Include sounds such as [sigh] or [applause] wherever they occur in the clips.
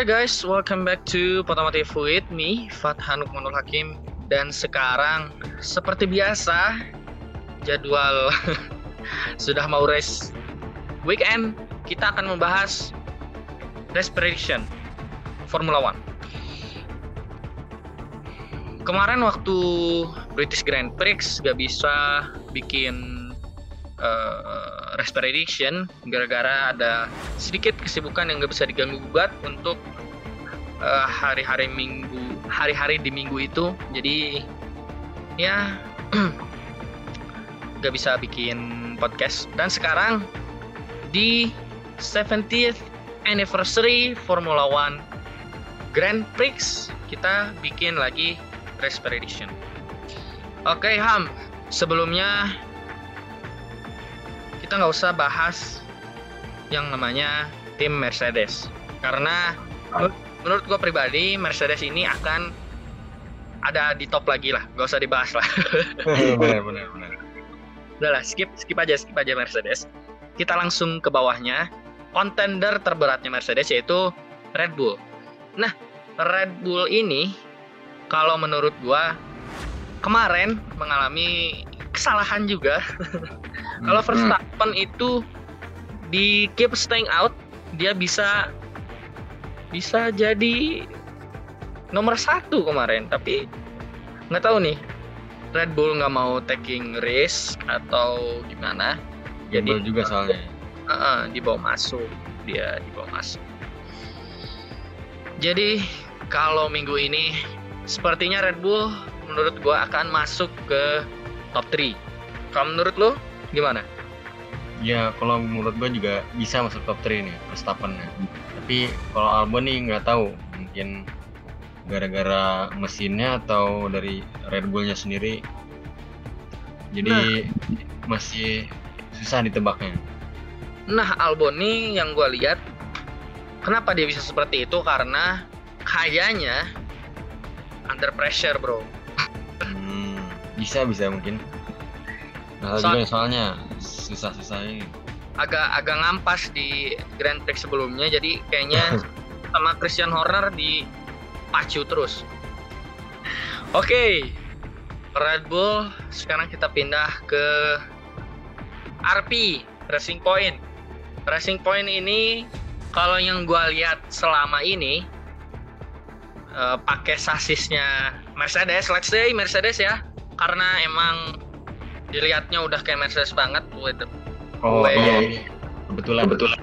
Alright guys, welcome back to Potomotif with me, Fathan Nukmanul Hakim. Dan sekarang, seperti biasa, jadwal [laughs] sudah mau race weekend Kita akan membahas race prediction Formula One. Kemarin waktu British Grand Prix gak bisa bikin uh, race prediction gara-gara ada sedikit kesibukan yang nggak bisa diganggu gugat untuk uh, hari-hari minggu hari-hari di minggu itu. Jadi ya [clears throat] nggak bisa bikin podcast. Dan sekarang di 70th anniversary Formula One Grand Prix kita bikin lagi race prediction. Oke okay, Ham, sebelumnya kita nggak usah bahas yang namanya tim Mercedes. Karena menurut gue pribadi Mercedes ini akan ada di top lagi lah. Nggak usah dibahas lah. [laughs] Benar benar benar. Udah lah skip skip aja skip aja Mercedes. Kita langsung ke bawahnya. Kontender terberatnya Mercedes yaitu Red Bull. Nah Red Bull ini kalau menurut gue kemarin mengalami kesalahan juga [laughs] Kalau hmm. Verstappen itu di keep staying out, dia bisa bisa jadi nomor satu kemarin. Tapi nggak tahu nih, Red Bull nggak mau taking risk atau gimana. Jadi juga soalnya. Uh, uh, dibawa masuk, dia dibawa masuk. Jadi kalau minggu ini sepertinya Red Bull menurut gua akan masuk ke top 3. Kalau menurut lo gimana? Ya kalau menurut gue juga bisa masuk top 3 nih Verstappen. Tapi kalau Albon nih nggak tahu mungkin gara-gara mesinnya atau dari Red Bullnya sendiri. Jadi nah, masih susah ditebaknya. Nah Albon nih yang gue lihat kenapa dia bisa seperti itu karena kayaknya under pressure bro. Bisa bisa mungkin Nah, so, juga soalnya susah-susah ini. Agak agak ngampas di Grand Prix sebelumnya, jadi kayaknya [laughs] sama Christian Horner di pacu terus. Oke, okay. Red Bull. Sekarang kita pindah ke RP Racing Point. Racing Point ini kalau yang gue lihat selama ini uh, pakai sasisnya Mercedes, let's say Mercedes ya, karena emang dilihatnya udah kayak Mercedes banget itu. Oh iya, iya. Kebetulan. Kebetulan.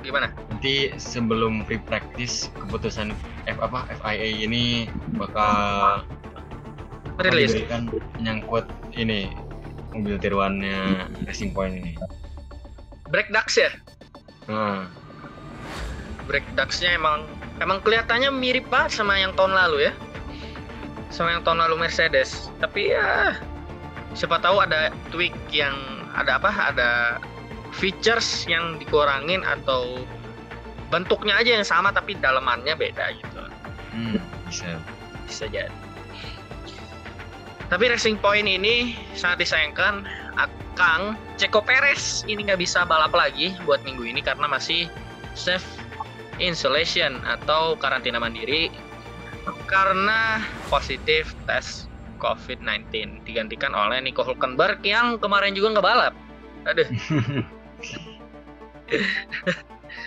Gimana? Nanti sebelum free practice keputusan F apa FIA ini bakal rilis kan menyangkut ini mobil tiruannya Racing Point ini. Brake ducts ya? Nah. Brake ducts-nya emang emang kelihatannya mirip banget sama yang tahun lalu ya. Sama yang tahun lalu Mercedes. Tapi ya siapa tahu ada tweak yang ada apa? Ada features yang dikurangin atau bentuknya aja yang sama tapi dalamannya beda gitu. Hmm, bisa. Bisa jadi. Tapi Racing Point ini sangat disayangkan. Kang Ceko Perez ini nggak bisa balap lagi buat minggu ini karena masih safe insulation atau karantina mandiri. Karena positif tes COVID-19 digantikan oleh Nico Hulkenberg yang kemarin juga nggak balap. Aduh. [laughs]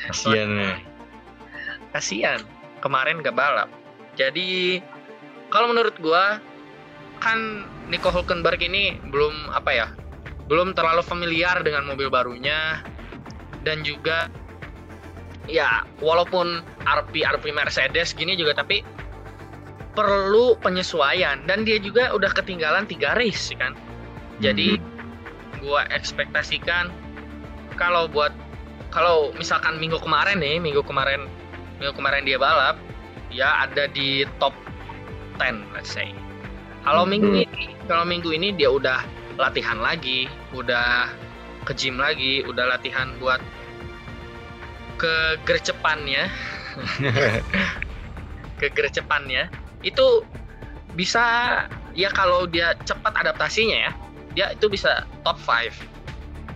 Kasian ya. Kasian. Kemarin nggak balap. Jadi kalau menurut gua kan Nico Hulkenberg ini belum apa ya? Belum terlalu familiar dengan mobil barunya dan juga ya walaupun RP RP Mercedes gini juga tapi perlu penyesuaian. Dan dia juga udah ketinggalan tiga race kan? Jadi hmm. gua ekspektasikan kalau buat kalau misalkan minggu kemarin nih minggu kemarin minggu kemarin dia balap ya ada di top 10 let's say. Kalau hmm. minggu ini kalau minggu ini dia udah latihan lagi udah ke gym lagi udah latihan buat ke gercepannya [laughs] ke gercepannya itu bisa ya kalau dia cepat adaptasinya ya dia itu bisa top 5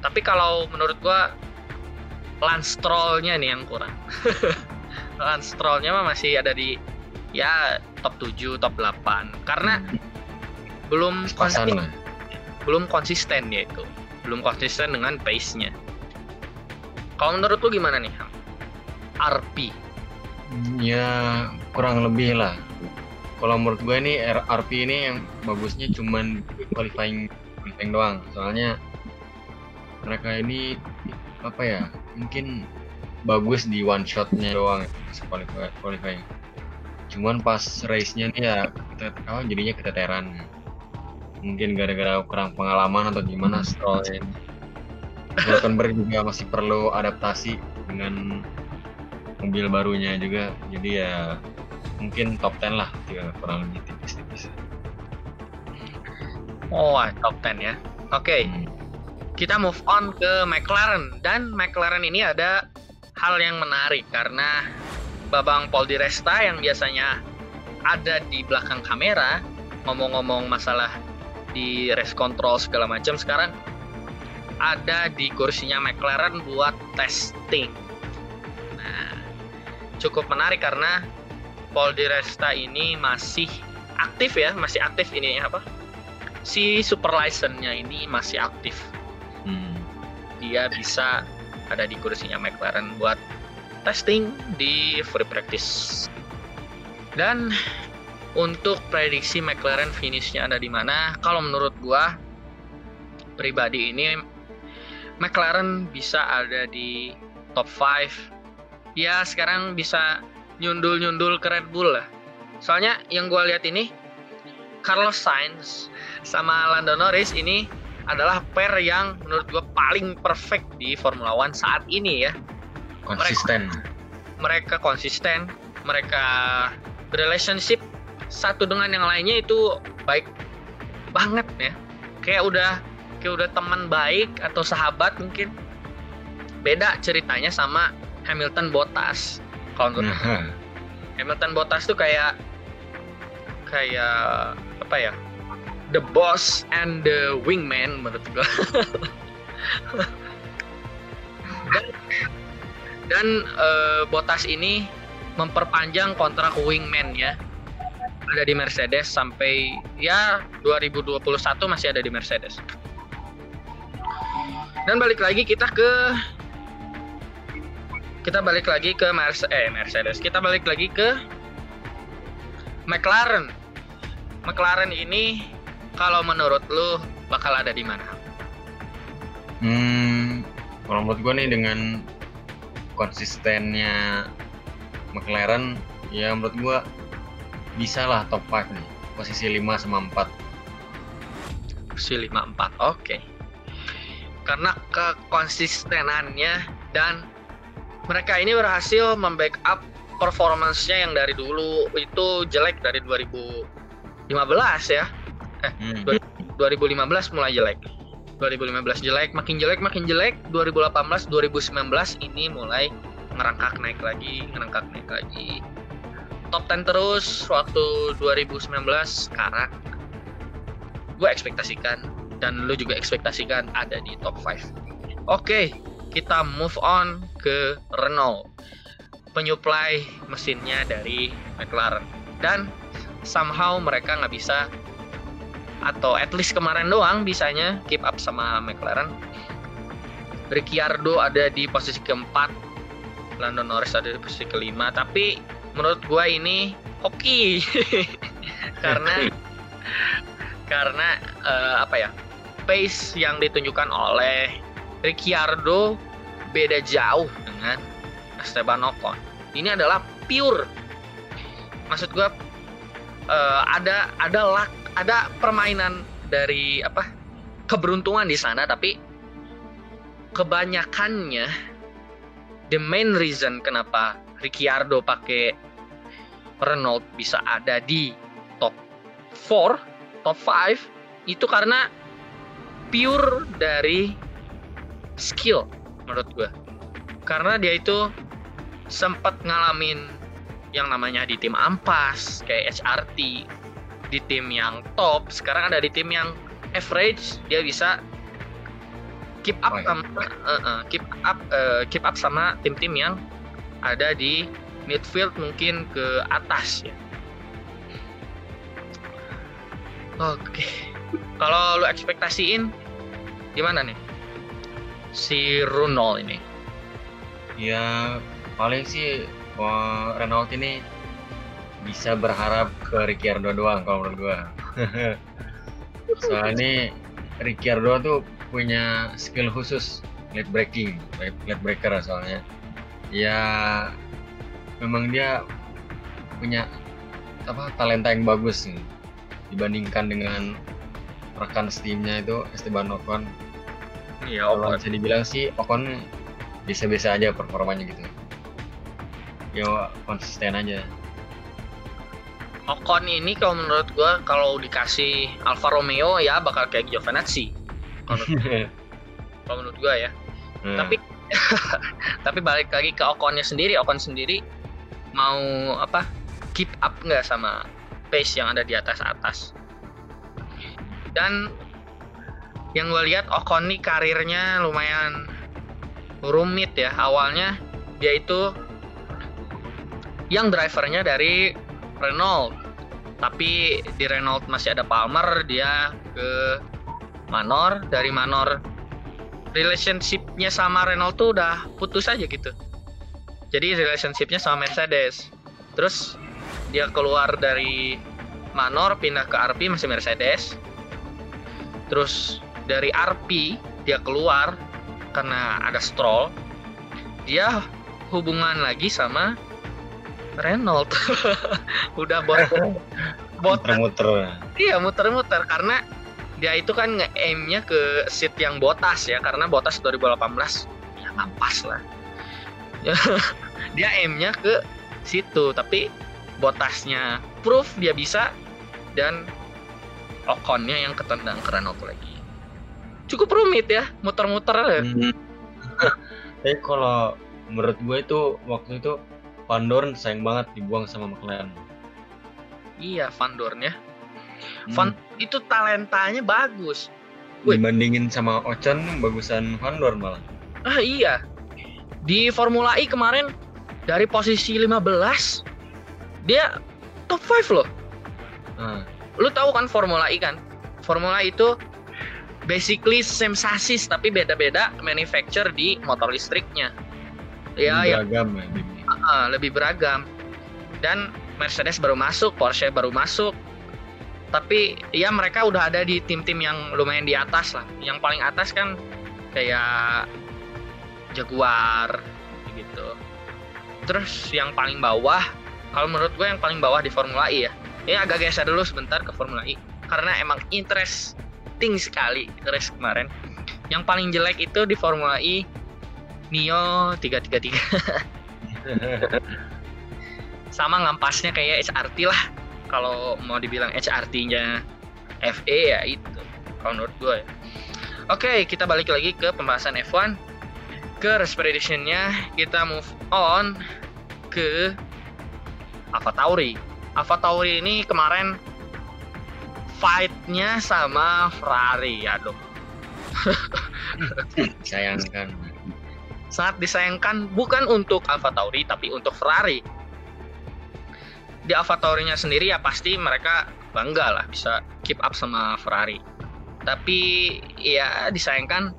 tapi kalau menurut gua Lance Stroll-nya nih yang kurang [laughs] Lance Strollnya mah masih ada di ya top 7, top 8 karena belum konsisten, belum konsisten ya itu. Belum konsisten dengan pace-nya. Kalau menurut lu gimana nih? Ham? RP. Ya kurang lebih lah. Kalau menurut gue ini RP ini yang bagusnya cuman qualifying qualifying doang. Soalnya mereka ini apa ya? Mungkin bagus di one shotnya doang qualify- qualifying. Cuman pas race-nya nih ya kita oh, jadinya keteteran. Mungkin gara-gara kurang pengalaman atau gimana Stroll. Hulkenberg juga masih perlu adaptasi dengan mobil barunya juga jadi ya mungkin top 10 lah tiga kurang lebih tipis-tipis Oh, top 10 ya. Oke, Hmm. kita move on ke McLaren dan McLaren ini ada hal yang menarik karena Babang Paul Di Resta yang biasanya ada di belakang kamera ngomong-ngomong masalah di race control segala macam sekarang ada di kursinya McLaren buat testing. Nah, cukup menarik karena Paul Di Resta ini masih aktif ya, masih aktif ini apa? Si super license-nya ini masih aktif Hmm. dia bisa ada di kursinya McLaren buat testing di free practice. Dan untuk prediksi McLaren finishnya ada di mana? Kalau menurut gua pribadi ini McLaren bisa ada di top 5. Ya sekarang bisa nyundul-nyundul ke Red Bull lah. Soalnya yang gua lihat ini Carlos Sainz sama Lando Norris ini adalah pair yang menurut gue paling perfect di Formula One saat ini ya. konsisten Mereka konsisten, mereka relationship satu dengan yang lainnya itu baik banget ya. Kayak udah kayak udah teman baik atau sahabat mungkin. Beda ceritanya sama Hamilton Bottas. Kalau menurut Hamilton Bottas tuh kayak kayak apa ya? The boss and the wingman menurut gua. [laughs] dan dan eh, Bottas ini memperpanjang kontrak wingman ya. Ada di Mercedes sampai ya 2021 masih ada di Mercedes. Dan balik lagi kita ke kita balik lagi ke Mercedes, eh Mercedes. Kita balik lagi ke McLaren. McLaren ini kalau menurut lu bakal ada di mana? hmm, kalau menurut gue nih dengan konsistennya McLaren ya menurut gue bisa lah top 5 nih posisi 5 sama 4 Kursi 54. Oke. Karena kekonsistenannya dan mereka ini berhasil membackup performance-nya yang dari dulu itu jelek dari 2015 ya. hmm. 2015 mulai jelek. 2015 jelek, makin jelek, makin jelek. 2018, 2019 ini mulai ngerangkak naik lagi, ngerangkak naik lagi. Top 10 terus waktu 2019 sekarang gue ekspektasikan dan lu juga ekspektasikan ada di top 5. Oke, kita move on ke Renault. Penyuplai mesinnya dari McLaren dan somehow mereka nggak bisa atau at least kemarin doang bisanya keep up sama McLaren. Ricciardo ada di posisi keempat, Lando Norris ada di posisi kelima. Tapi menurut gua ini hoki [laughs] karena karena eh, apa ya pace yang ditunjukkan oleh Ricciardo beda jauh dengan Esteban Ocon. Ini adalah pure. Maksud gua eh, ada ada luck ada permainan dari apa keberuntungan di sana tapi kebanyakannya the main reason kenapa Ricciardo pakai Renault bisa ada di top 4 top 5 itu karena pure dari skill menurut gue karena dia itu sempat ngalamin yang namanya di tim ampas kayak HRT di tim yang top sekarang ada di tim yang average dia bisa keep up Oh, iya. sama uh, uh, keep up uh, keep up sama tim-tim yang ada di midfield mungkin ke atas ya. Oke. Kalau lu ekspektasiin gimana nih? Si Runol ini. Ya paling sih Renault ini bisa berharap ke Ricciardo doang kalau menurut gua. [laughs] Soalnya Ricciardo tuh punya skill khusus late breaking, late breaker soalnya. Ya memang dia punya apa talenta yang bagus nih dibandingkan dengan rekan steamnya itu Esteban Ocon. Iya, Kalau bisa dibilang sih Ocon bisa-bisa aja performanya gitu. Ya konsisten aja. Ocon ini kalau menurut gua kalau dikasih Alfa Romeo ya bakal kayak Giovinazzi. Kalau menurut, [laughs] kalau menurut gua ya. Nah, Tapi [laughs] tapi balik lagi ke Oconnya sendiri, Ocon sendiri mau apa? Keep up nggak sama pace yang ada di atas atas. Dan yang gue lihat Ocon nih karirnya lumayan rumit ya. Awalnya dia itu yang drivernya dari Renault. Tapi di Renault masih ada Palmer, dia ke Manor, dari Manor relationship-nya sama Renault tuh udah putus aja gitu. Jadi relationship-nya sama Mercedes. Terus dia keluar dari Manor pindah ke RP masih Mercedes. Terus dari RP dia keluar karena ada Stroll. Dia hubungan lagi sama Renault. [laughs] Udah bot [laughs] bot muter-muter. Iya muter-muter karena dia itu kan nge-aimnya ke seat yang botas ya karena botas 2018 ya nggak pas lah. [laughs] Dia aimnya ke situ tapi botasnya proof dia bisa dan Oconnya yang ketendang ke Renault lagi. Cukup rumit ya muter-muter ya. Hmm. [laughs] Tapi kalau menurut gue itu waktu itu Van Dorn sayang banget dibuang sama McLaren. Iya Van Dorn ya. Hmm. Van itu talentanya bagus. Wih. Dibandingin sama Ocon bagusan Van Dorn malah. Ah iya. Di Formula E kemarin dari posisi 15 dia top 5 loh. Nah, Lu tahu kan Formula E kan? Formula E itu basically same sasis tapi beda-beda manufacture di motor listriknya. Ya, yang beragam ya. Ah, lebih beragam. Dan Mercedes baru masuk, Porsche baru masuk. Tapi ya mereka udah ada di tim-tim yang lumayan di atas lah. Yang paling atas kan kayak Jaguar gitu. Terus yang paling bawah, kalau menurut gue yang paling bawah di Formula E ya. Ini agak geser dulu sebentar ke Formula E karena emang interesting sekali race kemarin. Yang paling jelek itu di Formula E Nio 333 [laughs] sama ngampasnya kayak HRT lah kalau mau dibilang HRT-nya FE ya itu kalau menurut gue ya. Oke, kita balik lagi ke pembahasan F1 ke Expedition-nya kita move on ke Alfa Tauri. Alfa Tauri ini kemarin fight-nya sama Ferrari aduh Sayangkan. sangat disayangkan bukan untuk Alfa Tauri tapi untuk Ferrari. Di Alfa Tauri-nya sendiri ya pasti mereka bangga lah bisa keep up sama Ferrari. Tapi ya disayangkan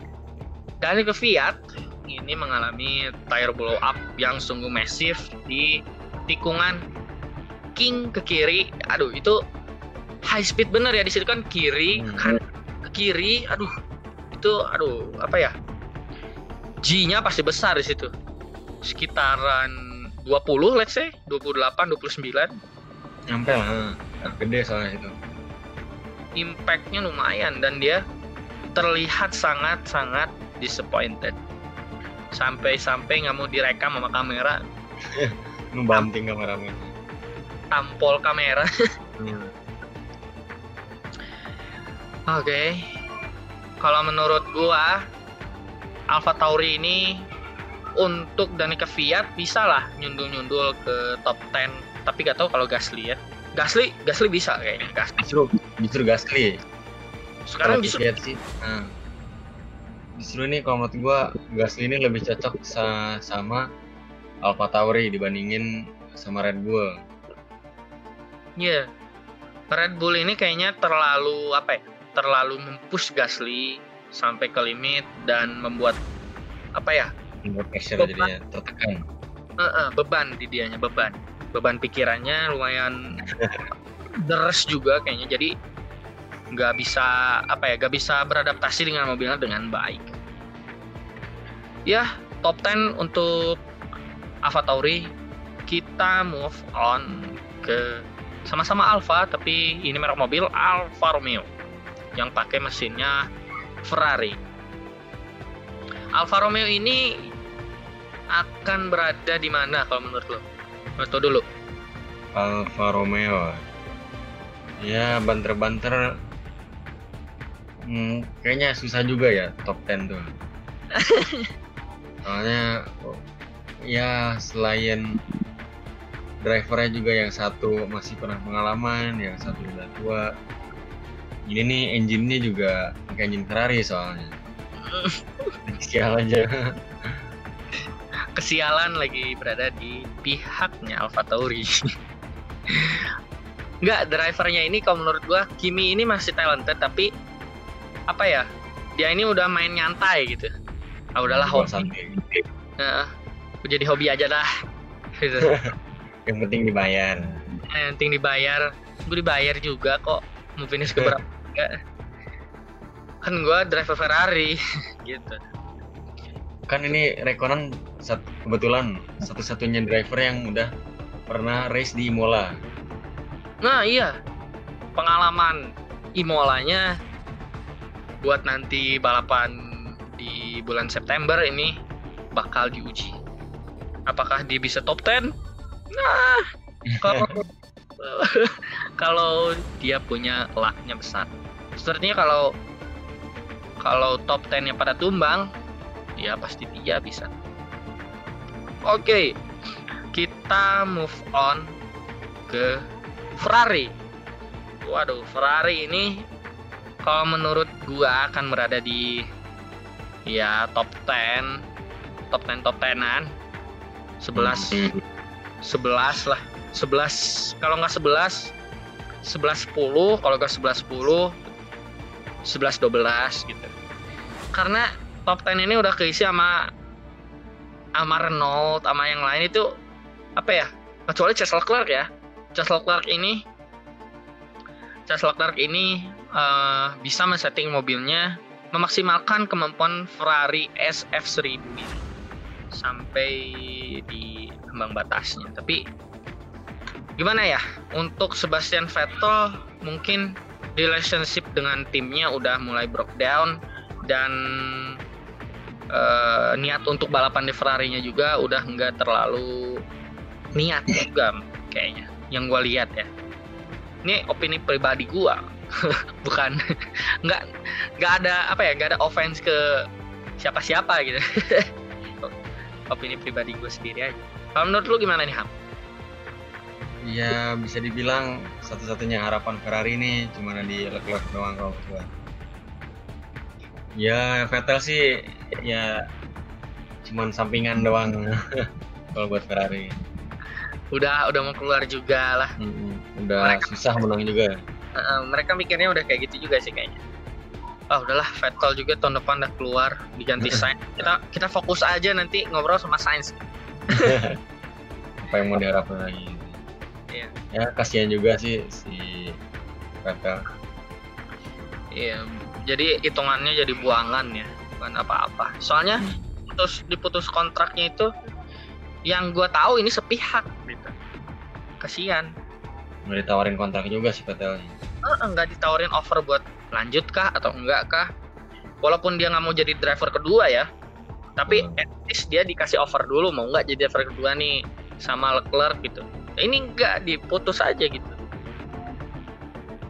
dari ke Fiat ini mengalami tire blow up yang sungguh masif di tikungan King ke kiri. Aduh itu high speed bener ya di situ kan kiri Hmm. kan ke kiri. Aduh itu aduh apa ya? G-nya pasti besar di situ. Sekitaran 20 let's say, 28, 29. Nyampe lah. Gede soalnya itu. Impact-nya lumayan dan dia terlihat sangat-sangat disappointed. Sampai-sampai nggak mau direkam sama kamera, [laughs] Ngebanting kameramen. tampol kamera. Hmm. Oke. Kalau menurut gua Alfa Tauri ini untuk Danica Fiat bisa lah nyundul-nyundul ke top 10 tapi gak tahu kalau Gasly ya Gasly Gasly bisa kayaknya Gasly Justru justru Gasly. sekarang justru dilihat sih. Nah, justru ini kalau menurut gua Gasly ini lebih cocok sa- sama Alfa Tauri dibandingin sama Red Bull. Iya. Red Bull ini kayaknya terlalu apa ya? Terlalu mempush Gasly sampai ke limit dan membuat apa ya? Membuat pressure Beban. jadinya tertekan. Eh, eh, beban di dianya beban. Beban pikirannya lumayan [laughs] deres juga kayaknya. Jadi nggak bisa apa ya? Nggak bisa beradaptasi dengan mobilnya dengan baik. Ya, top 10 untuk AlphaTauri. Kita move on ke sama-sama Alfa tapi ini merek mobil Alfa Romeo yang pakai mesinnya Ferrari. Alfa Romeo ini akan berada di mana kalau menurut lo? Menurut lo dulu. Alfa Romeo. Ya banter-banter. Hmm, kayaknya susah juga ya top 10 tuh. [laughs] Soalnya ya selain drivernya juga yang satu masih pernah pengalaman, yang satu udah tua. Ini nih engine-nya juga pakai engine Ferrari soalnya. [laughs] Sial aja. Kesialan lagi berada di pihaknya Alfa Tauri. [laughs] Enggak, drivernya ini kalau menurut gua Kimi ini masih talented tapi apa ya? Dia ini udah main nyantai gitu. Ah udahlah hobi. Nah, jadi hobi aja dah. [laughs] Gitu. Yang penting dibayar. Nah, yang penting dibayar gue dibayar juga kok mau finish ke berapa enggak kan gue driver Ferrari [laughs] gitu Kan ini Rekonan sat- kebetulan satu-satunya driver yang udah pernah race di Imola. nah iya pengalaman Imolanya buat nanti balapan di bulan September ini bakal diuji apakah dia bisa top 10 nah [laughs] kalau [laughs] kalau dia punya lucknya besar. Sepertinya kalau kalau top 10 nya pada tumbang, ya pasti dia bisa. Oke, kita move on ke Ferrari. Waduh, Ferrari ini kalau menurut gua akan berada di ya top 10 top 10 top 10-an 11 11 lah 11 kalau nggak 11 11 10 kalau nggak 11 10 11 12 gitu. Karena top 10 ini udah keisi sama sama Renault sama yang lain itu apa ya kecuali Charles Leclerc ya. Charles Leclerc ini Charles Leclerc ini eh, bisa men-setting mobilnya memaksimalkan kemampuan Ferrari SF1000 ini sampai di ambang batasnya. Tapi gimana ya untuk Sebastian Vettel mungkin relationship dengan timnya udah mulai broke down dan eh, niat untuk balapan di Ferrari-nya juga udah nggak terlalu niat juga kayaknya yang gue lihat ya. Ini opini pribadi gue [laughs] bukan nggak nggak ada apa ya nggak ada offense ke siapa-siapa gitu. [laughs] Opini pribadi gue sendiri aja. Kalau menurut lu gimana nih Ham? Ya bisa dibilang satu-satunya harapan Ferrari ini cuma di Leclerc doang kalau gua. Ya Vettel sih ya cuman sampingan doang [laughs] kalau buat Ferrari. udah udah mau keluar juga lah Mm-mm. Udah susah menang juga. Heeh, mereka mikirnya udah kayak gitu juga sih kayaknya ah udahlah Vettel juga tahun depan udah keluar diganti [laughs] Sainz kita kita fokus aja nanti ngobrol sama Sainz [laughs] Apa yang mau diharapkan lagi? Iya. Ya kasihan juga sih si Vettel. iya jadi hitungannya jadi buangan ya bukan apa-apa soalnya putus diputus kontraknya itu yang gua tahu ini sepihak gitu kasihan Nggak ditawarin kontrak juga si Vettel. Eh, nggak ditawarin offer buat lanjut kah atau enggak kah walaupun dia nggak mau jadi driver kedua ya tapi at least dia dikasih offer dulu mau nggak jadi driver kedua nih sama Leclerc gitu ini nggak diputus aja gitu.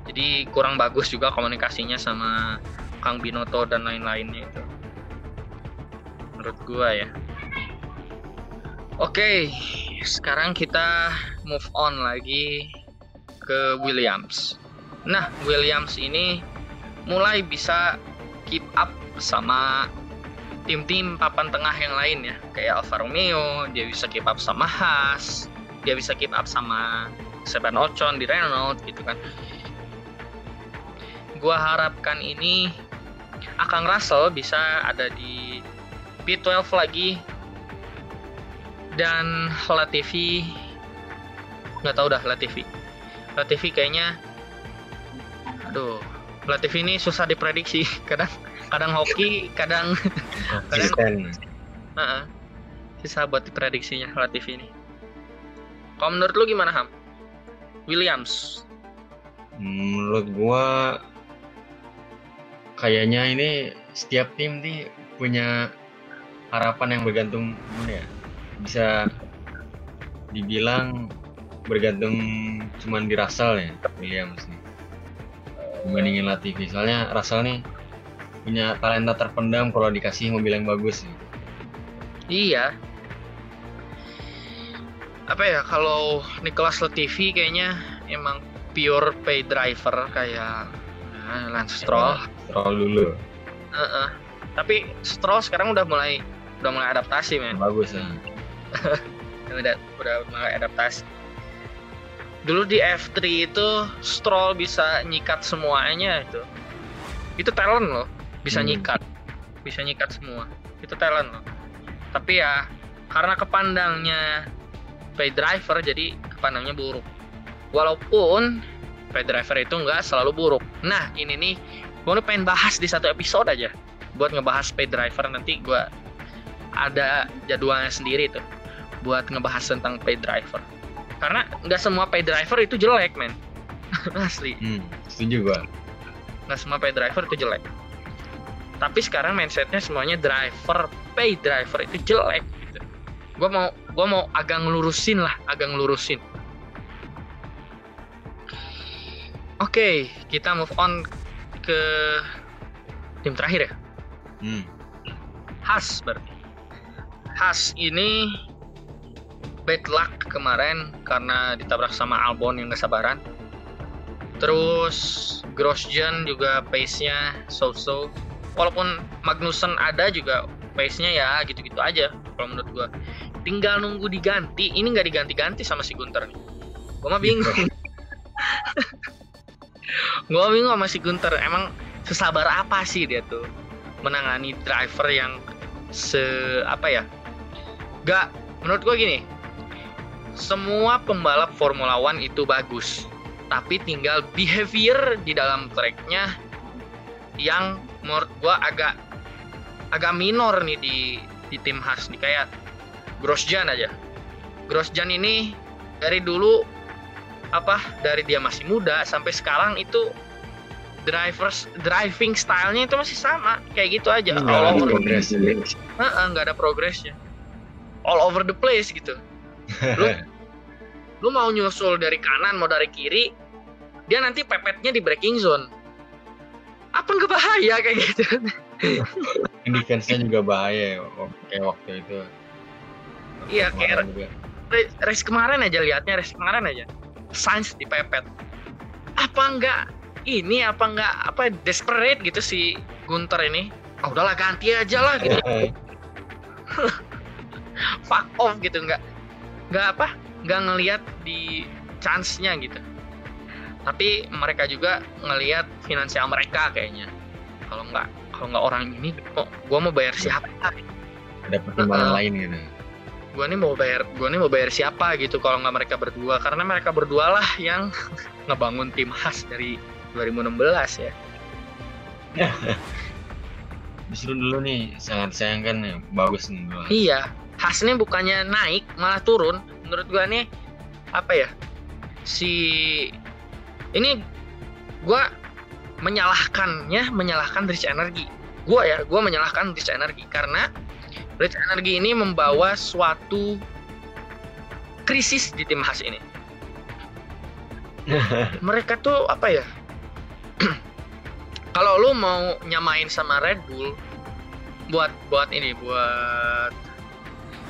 Jadi kurang bagus juga komunikasinya sama Kang Binoto dan lain-lainnya itu. Menurut gua ya. Oke sekarang kita move on lagi ke Williams. Nah, Williams ini mulai bisa keep up sama tim-tim papan tengah yang lain ya, kayak Alfa Romeo, dia bisa keep up sama Haas, dia bisa keep up sama Seban Ocon di Renault gitu kan. Gua harapkan ini Akang Russell bisa ada di P12 lagi. Dan Latifi nggak tahu dah Latifi. Latifi kayaknya aduh Latifi ini susah diprediksi. [laughs] Kadang kadang hoki kadang konsisten. uh, susah buat diprediksinya Latifi ini kalau menurut lu gimana Ham? Williams. Menurut gua kayaknya ini setiap tim nih punya harapan yang bergantung gimana ya? Bisa dibilang bergantung cuman di Russell ya Williams nih. Dibandingin Latifi. Soalnya Russell nih punya talenta terpendam kalau dikasih mobil yang bagus nih. Iya. Apa ya kalau Nicholas Latifi kayaknya emang pure pay driver kayak nah, Lance Stroll. Stroll dulu Heeh. Tapi Stroll sekarang udah mulai udah mulai adaptasi men. bagus ya [laughs] Udah udah mulai adaptasi. Dulu di F3 itu Stroll bisa nyikat semuanya itu. Itu talent loh, bisa Hmm. nyikat. Bisa nyikat semua. Itu talent loh. Tapi ya karena kepandangnya pay driver jadi kepandangnya buruk. Walaupun pay driver itu nggak selalu buruk. Nah ini nih gue pengen bahas di satu episode aja buat ngebahas pay driver. Nanti gue ada jadwalnya sendiri tuh buat ngebahas tentang pay driver. Karena nggak semua pay driver itu jelek men. [laughs] Asli. Hmm, setuju gua. Nggak semua pay driver itu jelek. Tapi sekarang mindsetnya semuanya driver pay driver itu jelek gue mau gua mau agak ngelurusin lah agak ngelurusin oke kita move on ke tim terakhir ya hmm. Has berarti. Has ini bad luck kemarin karena ditabrak sama Albon yang gak sabaran. Terus Grosjean juga pace-nya so-so. Walaupun Magnussen ada juga pace-nya ya gitu-gitu aja kalau menurut gua. Tinggal nunggu diganti. Ini nggak diganti-ganti sama si Gunter nih. Gua mah bingung. [laughs] gua bingung sama si Gunter. Emang sesabar apa sih dia tuh menangani driver yang se apa ya gak menurut gua gini semua pembalap Formula One itu bagus tapi tinggal behavior di dalam tracknya yang menurut gua agak agak minor nih di di tim Haas nih kayak Grosjean aja. Grosjean ini dari dulu apa dari dia masih muda sampai sekarang itu drivers driving stylenya itu masih sama. Kayak gitu aja. Nggak all ada over progres. Heeh, nggak ada progresnya. All over the place gitu. Lu, [laughs] lu mau nyusul dari kanan mau dari kiri dia nanti pepetnya di braking zone. Apa nggak bahaya kayak gitu? [laughs] Defense-nya juga bahaya ya, kayak waktu itu iya kayak race, kemarin aja liatnya race kemarin aja. Sainz dipepet. Apa enggak ini apa enggak apa desperate gitu si Gunter ini? Ah udahlah ganti aja lah gitu. [laughs] Fuck off gitu nggak nggak apa nggak ngelihat di chance-nya gitu. Tapi mereka juga ngelihat finansial mereka kayaknya. Kalau nggak kalau nggak orang ini mau gua mau bayar siapa? Ada pertimbangan Heeh. lain gitu gua nih mau bayar gua nih mau bayar siapa gitu kalau nggak mereka berdua. Karena mereka berdua lah yang [laughs] ngebangun tim khas dari 2016 ya. [laughs] Justru dulu nih sangat sayang kan ya bagus nih gua. Iya khas nih bukannya naik malah turun. Menurut gua nih apa ya si ini gua menyalahkannya menyalahkan Rich Energy. Gua ya gua menyalahkan Rich Energy karena Rich Energy ini membawa suatu krisis di tim khas ini. [laughs] Mereka tuh apa ya? [clears throat] Kalau lu mau nyamain sama Red Bull buat buat ini buat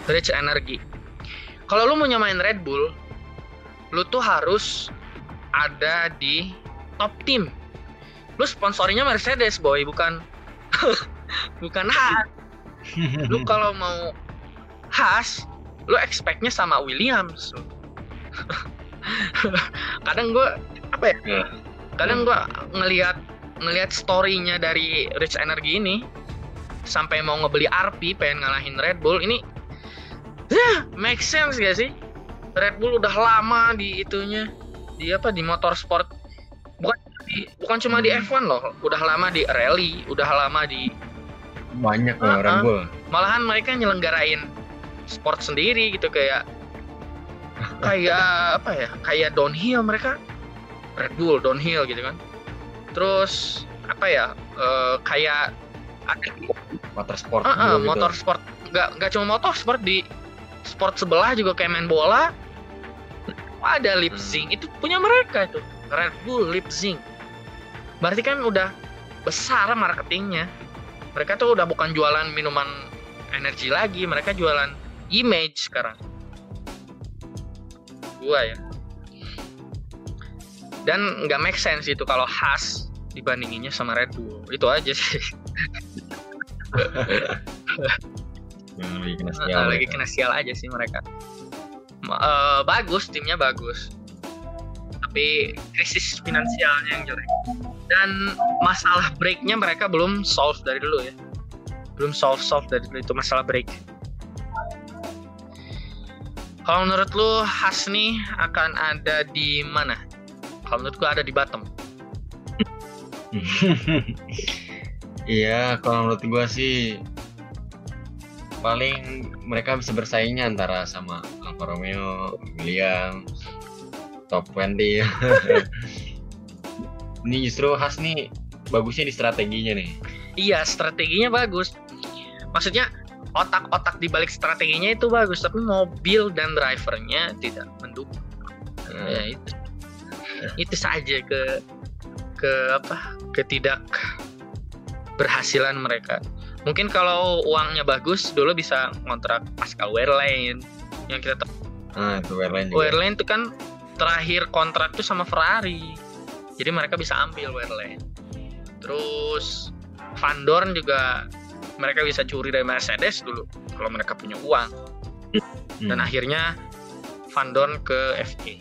Rich Energy. Kalau lu mau nyamain Red Bull lu tuh harus ada di top team. Lu sponsorinya Mercedes boy bukan [laughs] bukan Haas lu [laughs] kalau mau Haas lu expectnya sama Williams [laughs] kadang gue apa ya Ya. kadang gue ngelihat ngelihat storynya dari Rich Energy ini sampai mau ngebeli RP pengen ngalahin Red Bull ini ya make sense gak sih Red Bull udah lama di itunya di apa di motorsport bukan di, bukan cuma di Hmm. F1 loh udah lama di rally udah lama di banyak Ah, Red. Bull. Malahan mereka nyelenggarain sport sendiri gitu kayak [laughs] kayak apa ya kayak downhill mereka. Red Bull downhill gitu kan. Terus apa ya eh, kayak ada motorsport Ah, ah, juga gitu. motorsport. Nggak nggak cuma motorsport di sport sebelah juga kayak main bola. Ada Hmm. Leipzig itu punya mereka itu. Red Bull Leipzig berarti kan udah besar marketingnya mereka tuh udah bukan jualan minuman energi lagi mereka jualan image sekarang. Gua ya. Dan nggak make sense itu kalau khas dibandinginnya sama Red Bull. Itu aja sih. Lagi kena sial lagi kena sial aja sih mereka. Eh, bagus timnya bagus, tapi krisis finansialnya yang jelek. Dan masalah breaknya mereka belum solve dari dulu ya, belum solve solve dari dulu itu masalah break. Kalau menurut lu Hasni akan ada di mana? Kalau menurut gua ada di bottom. [laughs] Iya, kalau menurut gua sih paling mereka bisa bersaingnya antara sama Alfa Romeo, Williams, top 20. [laughs] Ini justru khas nih bagusnya di strateginya nih. Iya, strateginya bagus. Maksudnya otak-otak di balik strateginya itu bagus, tapi mobil dan drivernya tidak mendukung. Nah, Ya itu. Itu saja ke ke apa? Ketidak berhasilan mereka. Mungkin kalau uangnya bagus dulu bisa kontrak Pascal Wehrlein yang kita tahu Nah, itu juga. Wehrlein itu kan terakhir kontrak tuh sama Ferrari. Jadi mereka bisa ambil Wehrlein. Terus Van Dorn juga mereka bisa curi dari Mercedes dulu kalau mereka punya uang. Hmm. Dan akhirnya Van Dorn ke FK.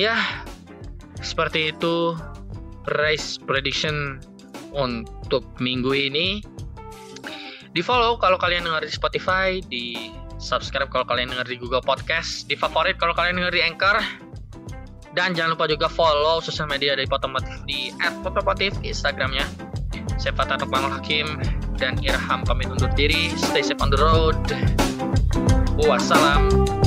Ya, seperti itu race prediction untuk minggu ini. Di follow kalau kalian dengar di Spotify, di subscribe kalau kalian dengar di Google Podcast, di favorit kalau kalian dengar di Anchor. Dan jangan lupa juga follow sosial media dari Potomotif di @potomotif Instagramnya. Saya Fatah Nukmanul Hakim dan Irham pamit undur diri. Stay safe on the road. Wassalam.